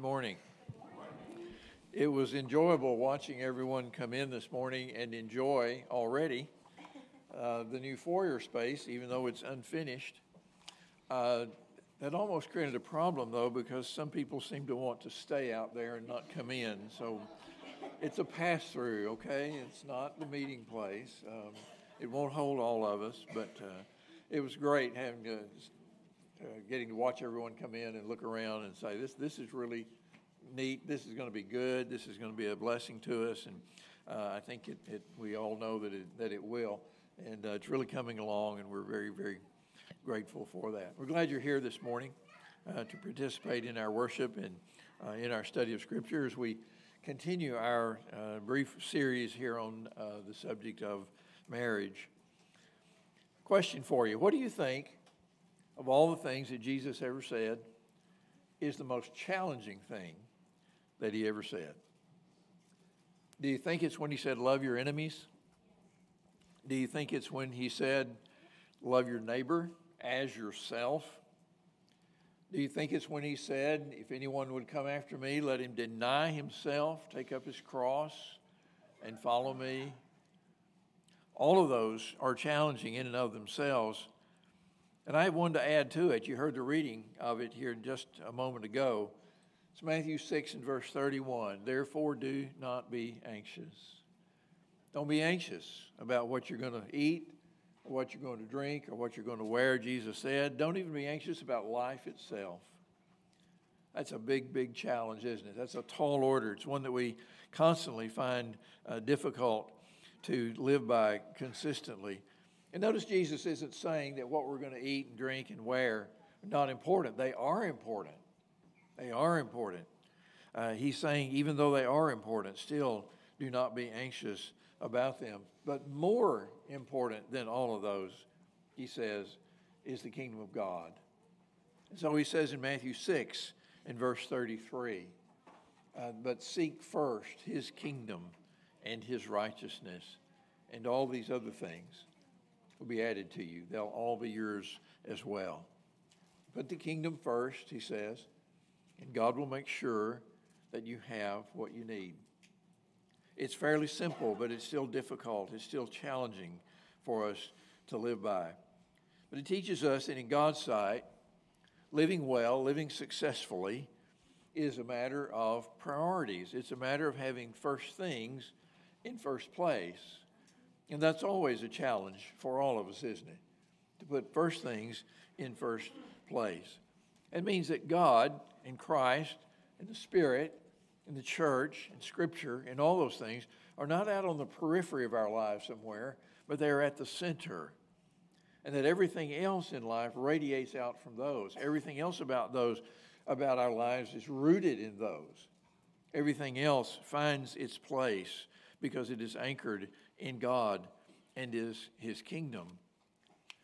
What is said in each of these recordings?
morning. It was enjoyable watching everyone come in this morning and enjoy already uh, the new foyer space, even though it's unfinished. Uh, that almost created a problem, though, because some people seem to want to stay out there and not come in. So it's a pass through, okay? It's not the meeting place. Um, it won't hold all of us, but uh, it was great having to uh, getting to watch everyone come in and look around and say, this, this is really neat. This is going to be good. This is going to be a blessing to us. And uh, I think it, it, we all know that it, that it will. And uh, it's really coming along, and we're very, very grateful for that. We're glad you're here this morning uh, to participate in our worship and uh, in our study of Scripture as we continue our uh, brief series here on the subject of marriage. Question for you What do you think of all the things that Jesus ever said, is the most challenging thing that he ever said. Do you think it's when he said, Love your enemies? Do you think it's when he said, Love your neighbor as yourself? Do you think it's when he said, If anyone would come after me, let him deny himself, take up his cross, and follow me? All of those are challenging in and of themselves. And I have one to add to it. You heard the reading of it here just a moment ago. It's Matthew 6 and verse 31. Therefore, do not be anxious. Don't be anxious about what you're going to eat, or what you're going to drink, or what you're going to wear, Jesus said. Don't even be anxious about life itself. That's a big, big challenge, isn't it? That's a tall order. It's one that we constantly find uh, difficult to live by consistently. And notice Jesus isn't saying that what we're going to eat and drink and wear are not important. They are important. They are important. Uh, he's saying, even though they are important, still do not be anxious about them. But more important than all of those, he says, is the kingdom of God. And so he says in Matthew 6 in verse 33, uh, but seek first his kingdom and his righteousness and all these other things will be added to you. They'll all be yours as well. Put the kingdom first, he says, and God will make sure that you have what you need. It's fairly simple, but it's still difficult. It's still challenging for us to live by. But it teaches us that in God's sight, living well, living successfully, is a matter of priorities. It's a matter of having first things in first place. And that's always a challenge for all of us, isn't it? To put first things in first place. It means that God and Christ and the Spirit and the church and Scripture and all those things are not out on the periphery of our lives somewhere, but they are at the center. And that everything else in life radiates out from those. Everything else about those, about our lives, is rooted in those. Everything else finds its place because it is anchored in God and his, his kingdom.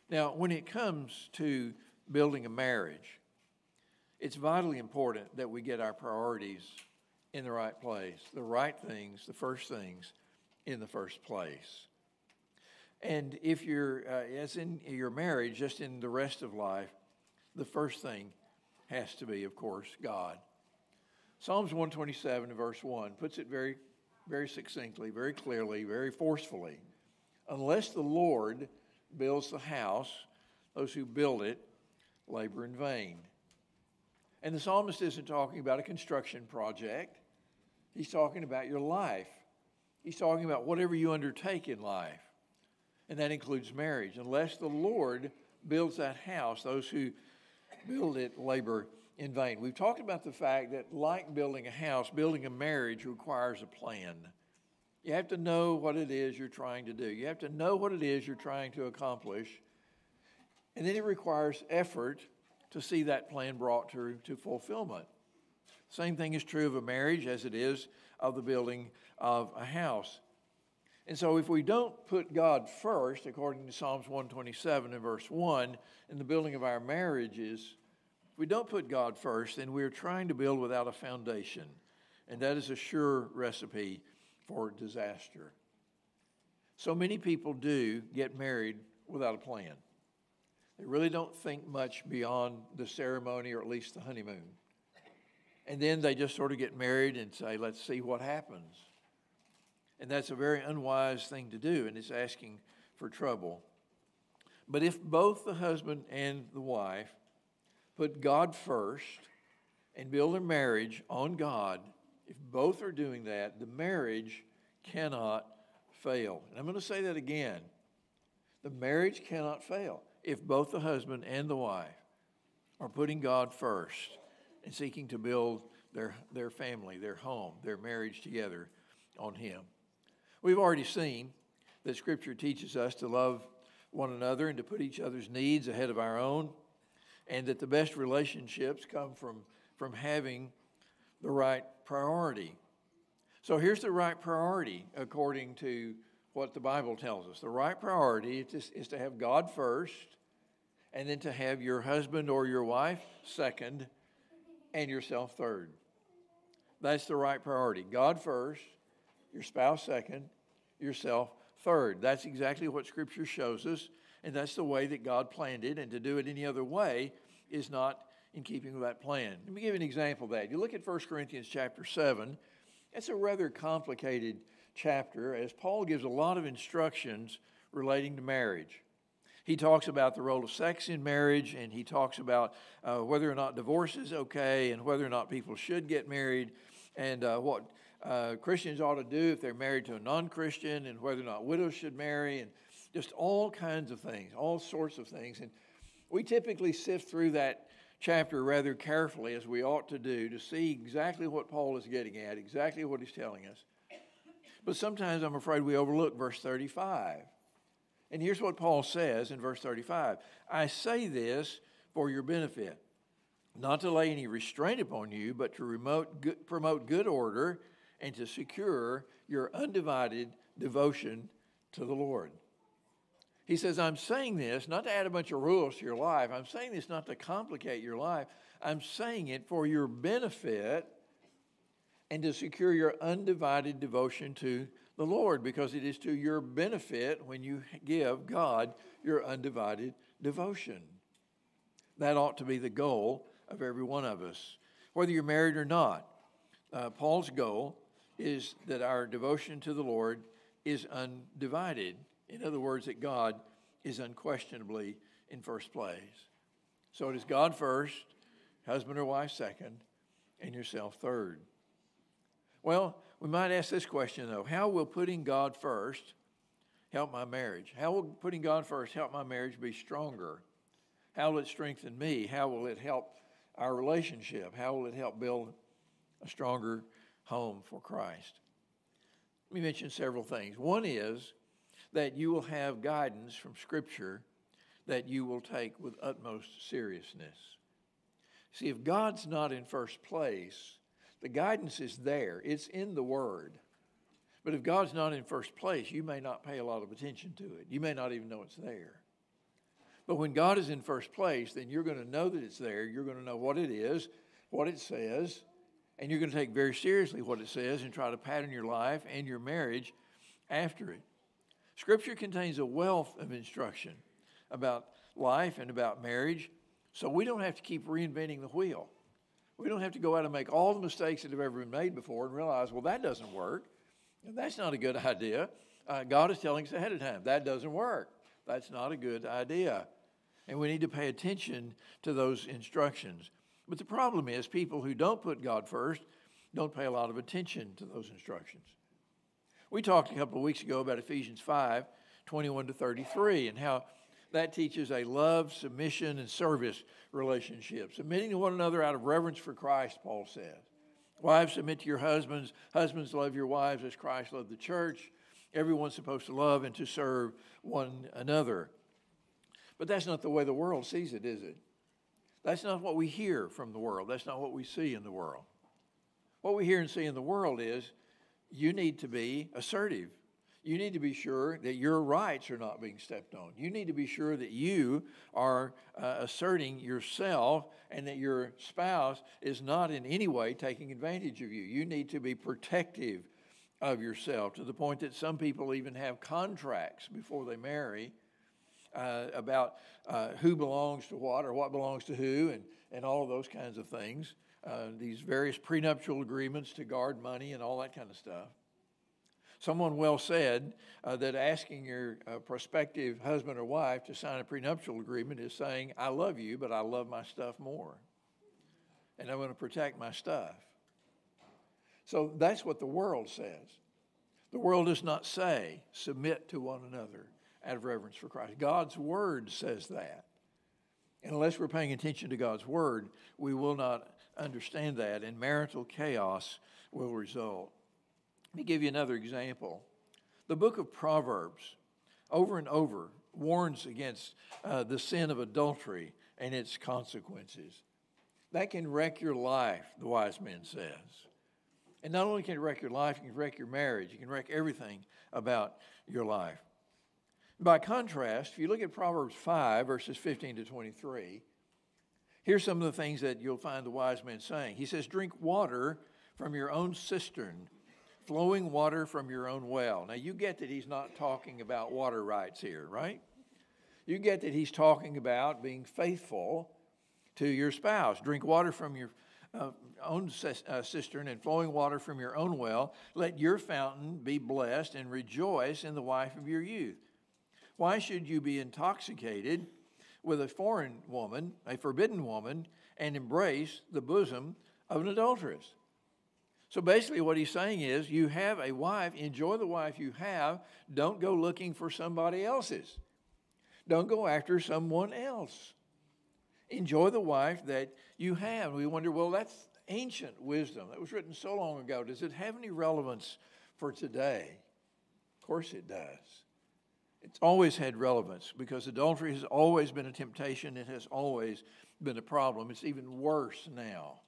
Now, when it comes to building a marriage, it's vitally important that we get our priorities in the right place, the right things, the first things in the first place. And if you're, uh, as in your marriage, just in the rest of life, the first thing has to be, of course, God. Psalms 127, verse 1, puts it very very succinctly, very clearly, very forcefully. Unless the Lord builds the house, those who build it labor in vain. And the psalmist isn't talking about a construction project, he's talking about your life. He's talking about whatever you undertake in life, and that includes marriage. Unless the Lord builds that house, those who build it labor in vain. We've talked about the fact that, like building a house, building a marriage requires a plan. You have to know what it is you're trying to do, you have to know what it is you're trying to accomplish. And then it requires effort to see that plan brought to, to fulfillment. Same thing is true of a marriage as it is of the building of a house. And so, if we don't put God first, according to Psalms 127 and verse 1, in the building of our marriages, if we don't put God first, then we're trying to build without a foundation, and that is a sure recipe for disaster. So many people do get married without a plan. They really don't think much beyond the ceremony or at least the honeymoon. And then they just sort of get married and say, let's see what happens. And that's a very unwise thing to do, and it's asking for trouble. But if both the husband and the wife put God first and build their marriage on God, if both are doing that, the marriage cannot fail. And I'm going to say that again. The marriage cannot fail if both the husband and the wife are putting God first and seeking to build their, their family, their home, their marriage together on Him. We've already seen that Scripture teaches us to love one another and to put each other's needs ahead of our own, and that the best relationships come from, from having the right priority. So here's the right priority according to what the Bible tells us. The right priority is, is to have God first, and then to have your husband or your wife second, and yourself third. That's the right priority. God first, your spouse second, yourself third. That's exactly what Scripture shows us, and that's the way that God planned it, and to do it any other way is not in keeping with that plan. Let me give you an example of that. You look at 1 Corinthians chapter 7, it's a rather complicated chapter as Paul gives a lot of instructions relating to marriage. He talks about the role of sex in marriage, and he talks about uh, whether or not divorce is okay, and whether or not people should get married, and uh, what uh, Christians ought to do if they're married to a non Christian, and whether or not widows should marry, and just all kinds of things, all sorts of things. And we typically sift through that chapter rather carefully, as we ought to do, to see exactly what Paul is getting at, exactly what he's telling us. But sometimes I'm afraid we overlook verse 35. And here's what Paul says in verse 35 I say this for your benefit, not to lay any restraint upon you, but to remote, good, promote good order and to secure your undivided devotion to the Lord. He says, I'm saying this not to add a bunch of rules to your life. I'm saying this not to complicate your life. I'm saying it for your benefit and to secure your undivided devotion to the Lord because it is to your benefit when you give God your undivided devotion. That ought to be the goal of every one of us, whether you're married or not. Uh, Paul's goal is that our devotion to the Lord is undivided. In other words, that God is unquestionably in first place. So it is God first, husband or wife second, and yourself third. Well, we might ask this question though How will putting God first help my marriage? How will putting God first help my marriage be stronger? How will it strengthen me? How will it help our relationship? How will it help build a stronger home for Christ? Let me mention several things. One is that you will have guidance from Scripture that you will take with utmost seriousness. See, if God's not in first place, the guidance is there, it's in the Word. But if God's not in first place, you may not pay a lot of attention to it. You may not even know it's there. But when God is in first place, then you're going to know that it's there. You're going to know what it is, what it says, and you're going to take very seriously what it says and try to pattern your life and your marriage after it. Scripture contains a wealth of instruction about life and about marriage, so we don't have to keep reinventing the wheel. We don't have to go out and make all the mistakes that have ever been made before and realize, well, that doesn't work. That's not a good idea. Uh, God is telling us ahead of time, that doesn't work. That's not a good idea. And we need to pay attention to those instructions. But the problem is, people who don't put God first don't pay a lot of attention to those instructions. We talked a couple of weeks ago about Ephesians 5 21 to 33 and how that teaches a love, submission, and service relationship. Submitting to one another out of reverence for Christ, Paul says. Wives, submit to your husbands. Husbands, love your wives as Christ loved the church. Everyone's supposed to love and to serve one another. But that's not the way the world sees it, is it? That's not what we hear from the world. That's not what we see in the world. What we hear and see in the world is you need to be assertive you need to be sure that your rights are not being stepped on. You need to be sure that you are uh, asserting yourself and that your spouse is not in any way taking advantage of you. You need to be protective of yourself to the point that some people even have contracts before they marry uh, about uh, who belongs to what or what belongs to who and, and all of those kinds of things. uh, these various prenuptial agreements to guard money and all that kind of stuff. Someone well said uh, that asking your uh, prospective husband or wife to sign a prenuptial agreement is saying, I love you, but I love my stuff more. And I'm going to protect my stuff. So that's what the world says. The world does not say, submit to one another out of reverence for Christ. God's word says that. And unless we're paying attention to God's word, we will not understand that, and marital chaos will result. Let me give you another example. The book of Proverbs, over and over, warns against uh, the sin of adultery and its consequences. That can wreck your life, the wise man says. And not only can it wreck your life, it can wreck your marriage, it can wreck everything about your life. By contrast, if you look at Proverbs 5, verses 15 to 23, here's some of the things that you'll find the wise man saying. He says, Drink water from your own cistern flowing water from your own well. Now, you get that he's not talking about water rights here, right? You get that he's talking about being faithful to your spouse. Drink water from your uh, own uh, cistern and flowing water from your own well. Let your fountain be blessed and rejoice in the wife of your youth. Why should you be intoxicated with a foreign woman, a forbidden woman, and embrace the bosom of an adulteress? So basically, what he's saying is you have a wife, enjoy the wife you have, don't go looking for somebody else's. Don't go after someone else. Enjoy the wife that you have. We wonder, well, that's ancient wisdom that was written so long ago. Does it have any relevance for today? Of course it does. It's always had relevance because adultery has always been a temptation, it has always been a problem. It's even worse now.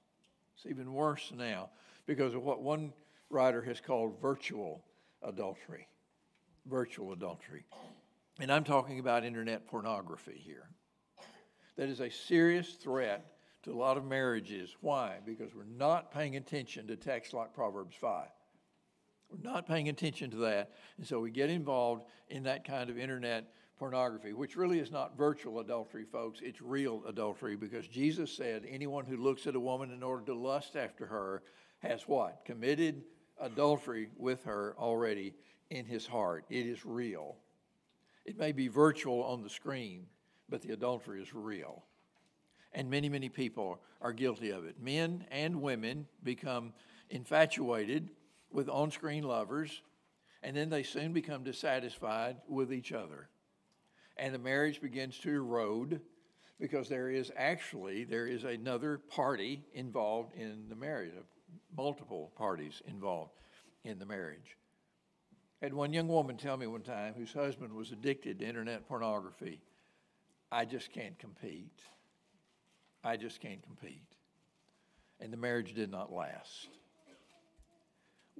It's even worse now because of what one writer has called virtual adultery. Virtual adultery. And I'm talking about internet pornography here. That is a serious threat to a lot of marriages. Why? Because we're not paying attention to texts like Proverbs 5. We're not paying attention to that. And so we get involved in that kind of internet pornography, which really is not virtual adultery, folks. It's real adultery because Jesus said anyone who looks at a woman in order to lust after her has what? Committed adultery with her already in his heart. It is real. It may be virtual on the screen, but the adultery is real. And many, many people are guilty of it. Men and women become infatuated with on screen lovers, and then they soon become dissatisfied with each other. And the marriage begins to erode because there is actually there is another party involved in the marriage multiple parties involved in the marriage. I had one young woman tell me one time whose husband was addicted to internet pornography. I just can't compete. I just can't compete. And the marriage did not last.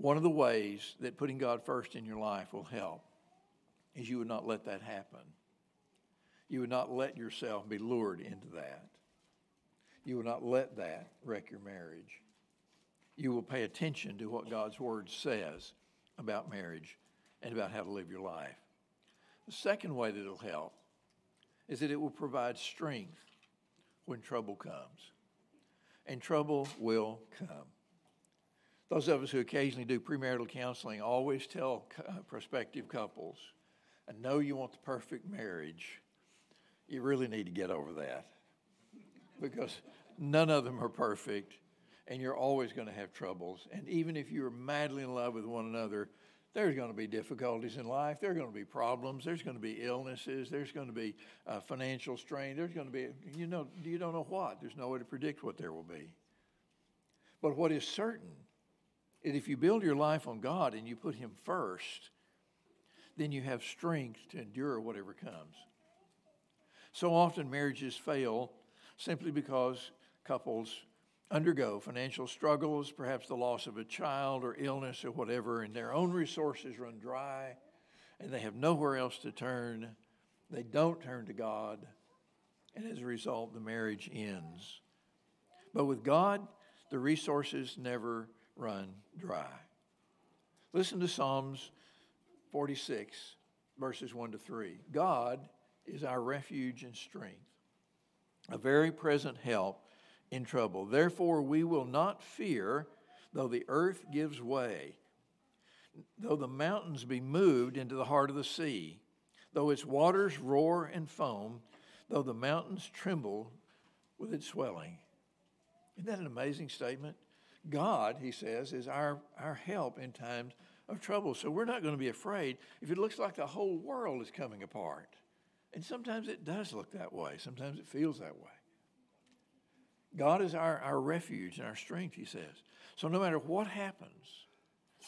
One of the ways that putting God first in your life will help is you would not let that happen. You would not let yourself be lured into that. You would not let that wreck your marriage you will pay attention to what God's Word says about marriage and about how to live your life. The second way that it'll help is that it will provide strength when trouble comes. And trouble will come. Those of us who occasionally do premarital counseling always tell prospective couples, I know you want the perfect marriage. You really need to get over that because none of them are perfect and you're always going to have troubles. And even if you're madly in love with one another, there's going to be difficulties in life. There are going to be problems. There's going to be illnesses. There's going to be uh, financial strain. There's going to be, you know, you don't know what. There's no way to predict what there will be. But what is certain is if you build your life on God and you put Him first, then you have strength to endure whatever comes. So often marriages fail simply because couples undergo financial struggles, perhaps the loss of a child or illness or whatever, and their own resources run dry and they have nowhere else to turn. They don't turn to God, and as a result, the marriage ends. But with God, the resources never run dry. Listen to Psalms 46, verses 1 to 3. God is our refuge and strength, a very present help in trouble. Therefore, we will not fear, though the earth gives way, though the mountains be moved into the heart of the sea, though its waters roar and foam, though the mountains tremble with its swelling. Isn't that an amazing statement? God, he says, is our, our help in times of trouble. So we're not going to be afraid if it looks like the whole world is coming apart. And sometimes it does look that way, sometimes it feels that way. God is our, our refuge and our strength, he says. So no matter what happens,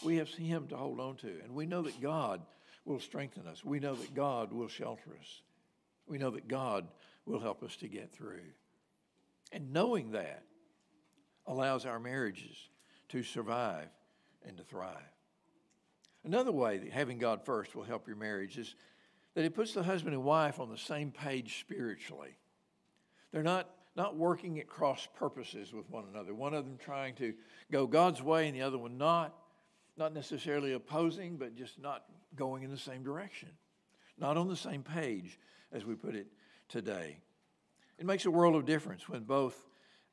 we have him to hold on to. And we know that God will strengthen us. We know that God will shelter us. We know that God will help us to get through. And knowing that allows our marriages to survive and to thrive. Another way that having God first will help your marriage is that it puts the husband and wife on the same page spiritually. They're not, not working at cross purposes with one another, one of them trying to go God's way and the other one not. Not necessarily opposing, but just not going in the same direction. Not on the same page, as we put it today. It makes a world of difference when both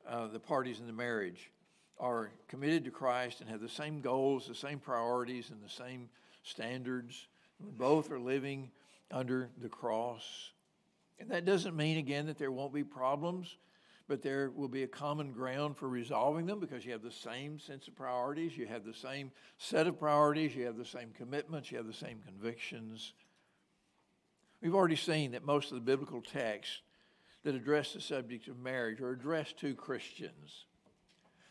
uh, the parties in the marriage are committed to Christ and have the same goals, the same priorities, and the same standards. Both are living under the cross. And that doesn't mean, again, that there won't be problems, but there will be a common ground for resolving them because you have the same sense of priorities, you have the same set of priorities, you have the same commitments, you have the same convictions. We've already seen that most of the biblical texts that address the subject of marriage are addressed to Christians.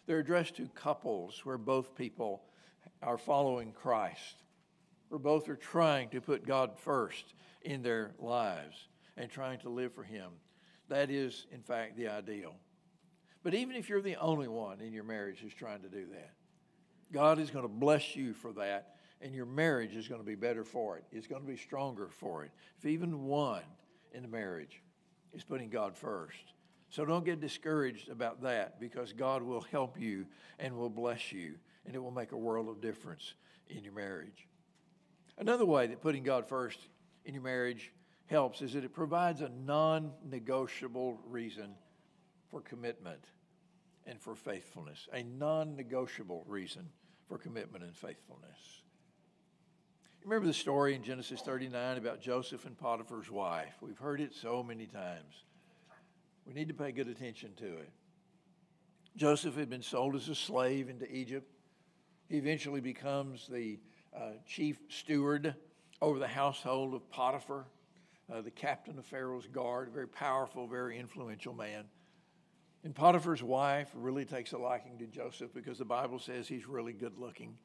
They're addressed to couples where both people are following Christ, where both are trying to put God first in their lives and trying to live for Him. That is, in fact, the ideal. But even if you're the only one in your marriage who's trying to do that, God is going to bless you for that, and your marriage is going to be better for it. It's going to be stronger for it. If even one in the marriage is putting God first. So don't get discouraged about that because God will help you and will bless you, and it will make a world of difference in your marriage. Another way that putting God first in your marriage helps is that it provides a non negotiable reason for commitment and for faithfulness. A non negotiable reason for commitment and faithfulness. Remember the story in Genesis 39 about Joseph and Potiphar's wife? We've heard it so many times. We need to pay good attention to it. Joseph had been sold as a slave into Egypt. He eventually becomes the uh, chief steward over the household of Potiphar, uh, the captain of Pharaoh's guard, a very powerful, very influential man. And Potiphar's wife really takes a liking to Joseph because the Bible says he's really good looking.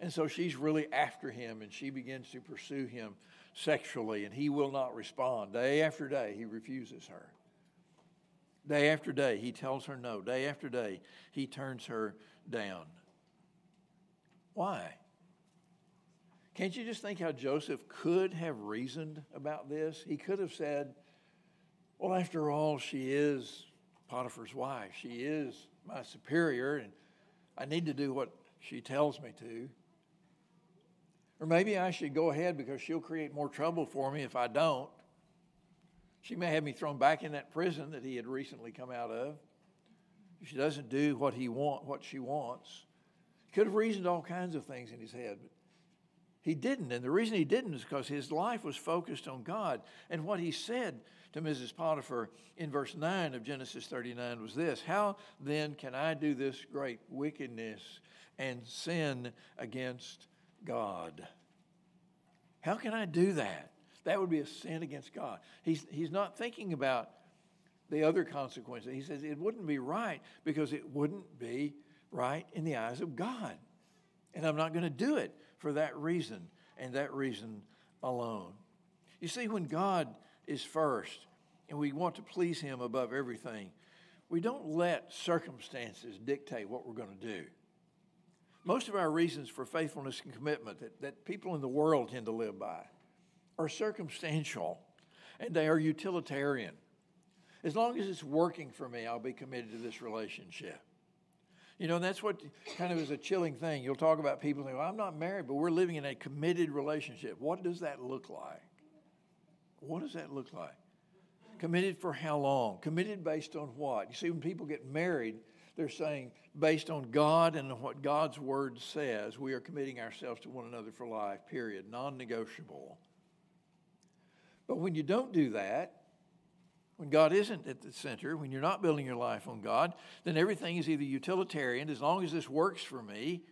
And so she's really after him and she begins to pursue him sexually, and he will not respond. Day after day, he refuses her. Day after day, he tells her no. Day after day, he turns her down. Why? Can't you just think how Joseph could have reasoned about this? He could have said, Well, after all, she is Potiphar's wife. She is my superior, and I need to do what she tells me to. Or maybe I should go ahead because she'll create more trouble for me if I don't. She may have me thrown back in that prison that he had recently come out of. If she doesn't do what he want, what she wants. He could have reasoned all kinds of things in his head, but he didn't. And the reason he didn't is because his life was focused on God. And what he said to Mrs. Potiphar in verse 9 of Genesis 39 was this How then can I do this great wickedness and sin against God? How can I do that? That would be a sin against God. He's, he's not thinking about the other consequences. He says it wouldn't be right because it wouldn't be right in the eyes of God. And I'm not going to do it for that reason and that reason alone. You see, when God is first and we want to please Him above everything, we don't let circumstances dictate what we're going to do. Most of our reasons for faithfulness and commitment that, that people in the world tend to live by are circumstantial and they are utilitarian. As long as it's working for me, I'll be committed to this relationship. You know, and that's what kind of is a chilling thing. You'll talk about people saying, well, I'm not married, but we're living in a committed relationship. What does that look like? What does that look like? Committed for how long? Committed based on what? You see, when people get married, they're saying, based on God and what God's word says, we are committing ourselves to one another for life, period, non negotiable. But when you don't do that, when God isn't at the center, when you're not building your life on God, then everything is either utilitarian, as long as this works for me,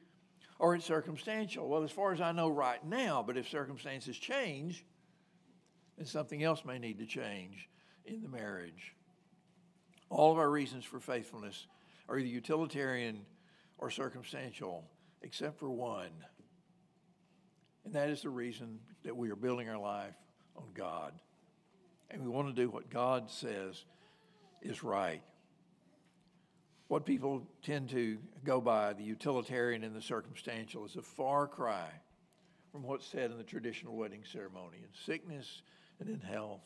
or it's circumstantial. Well, as far as I know right now, but if circumstances change, then something else may need to change in the marriage. All of our reasons for faithfulness are either utilitarian or circumstantial, except for one. And that is the reason that we are building our life on God. And we want to do what God says is right. What people tend to go by, the utilitarian and the circumstantial, is a far cry from what's said in the traditional wedding ceremony in sickness and in health,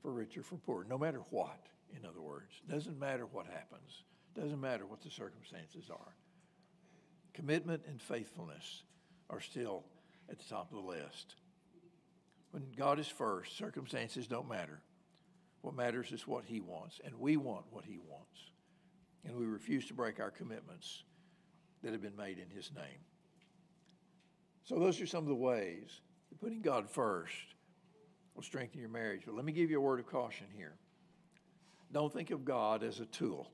for rich or for poor, no matter what, in other words. It Doesn't matter what happens, doesn't matter what the circumstances are. Commitment and faithfulness are still at the top of the list. When God is first, circumstances don't matter. What matters is what He wants, and we want what He wants. And we refuse to break our commitments that have been made in His name. So, those are some of the ways that putting God first will strengthen your marriage. But let me give you a word of caution here. Don't think of God as a tool.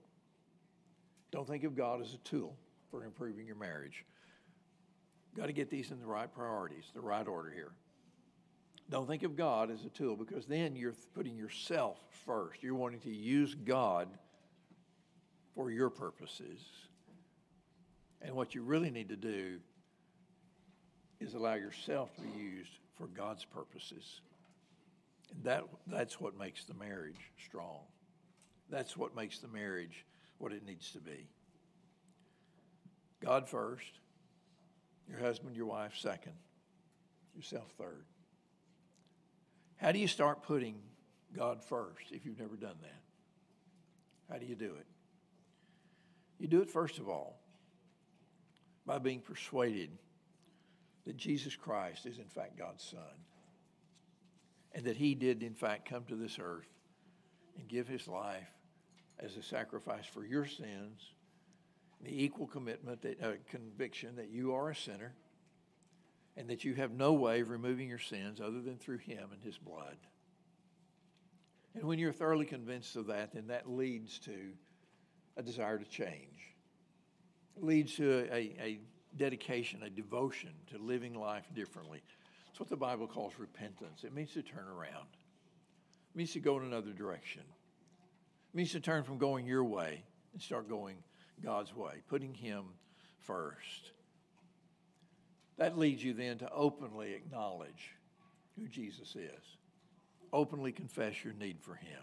Don't think of God as a tool for improving your marriage. Got to get these in the right priorities, the right order here. Don't think of God as a tool because then you're putting yourself first. You're wanting to use God for your purposes. And what you really need to do is allow yourself to be used for God's purposes. And that, that's what makes the marriage strong. That's what makes the marriage what it needs to be. God first, your husband, your wife second, yourself third. How do you start putting God first if you've never done that? How do you do it? You do it, first of all, by being persuaded that Jesus Christ is, in fact, God's Son, and that He did, in fact, come to this earth and give His life as a sacrifice for your sins, the equal commitment, that uh, conviction that you are a sinner and that you have no way of removing your sins other than through Him and His blood. And when you're thoroughly convinced of that, then that leads to a desire to change. It leads to a, a, dedication, a devotion to living life differently. It's what the Bible calls repentance. It means to turn around. It means to go in another direction. Means to turn from going your way and start going God's way, putting Him first. That leads you then to openly acknowledge who Jesus is, openly confess your need for Him,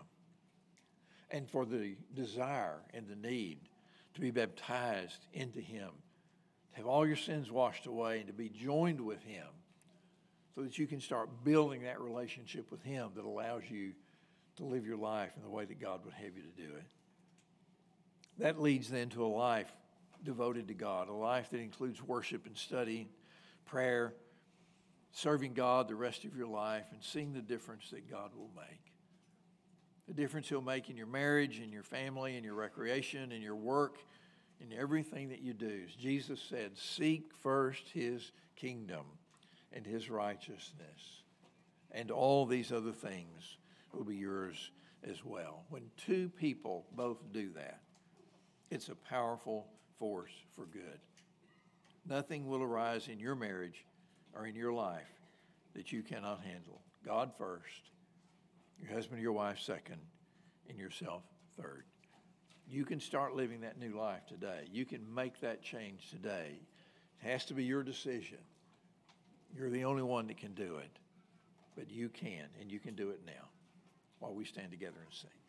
and for the desire and the need to be baptized into Him, to have all your sins washed away, and to be joined with Him so that you can start building that relationship with Him that allows you to live your life in the way that God would have you to do it. That leads then to a life devoted to God, a life that includes worship and study prayer, serving God the rest of your life, and seeing the difference that God will make. The difference He'll make in your marriage, in your family, in your recreation, in your work, in everything that you do. Jesus said, Seek first His kingdom and His righteousness, and all these other things will be yours as well. When two people both do that, it's a powerful force for good. Nothing will arise in your marriage or in your life that you cannot handle. God first, your husband or your wife second, and yourself third. You can start living that new life today. You can make that change today. It has to be your decision. You're the only one that can do it. But you can, and you can do it now while we stand together and sing.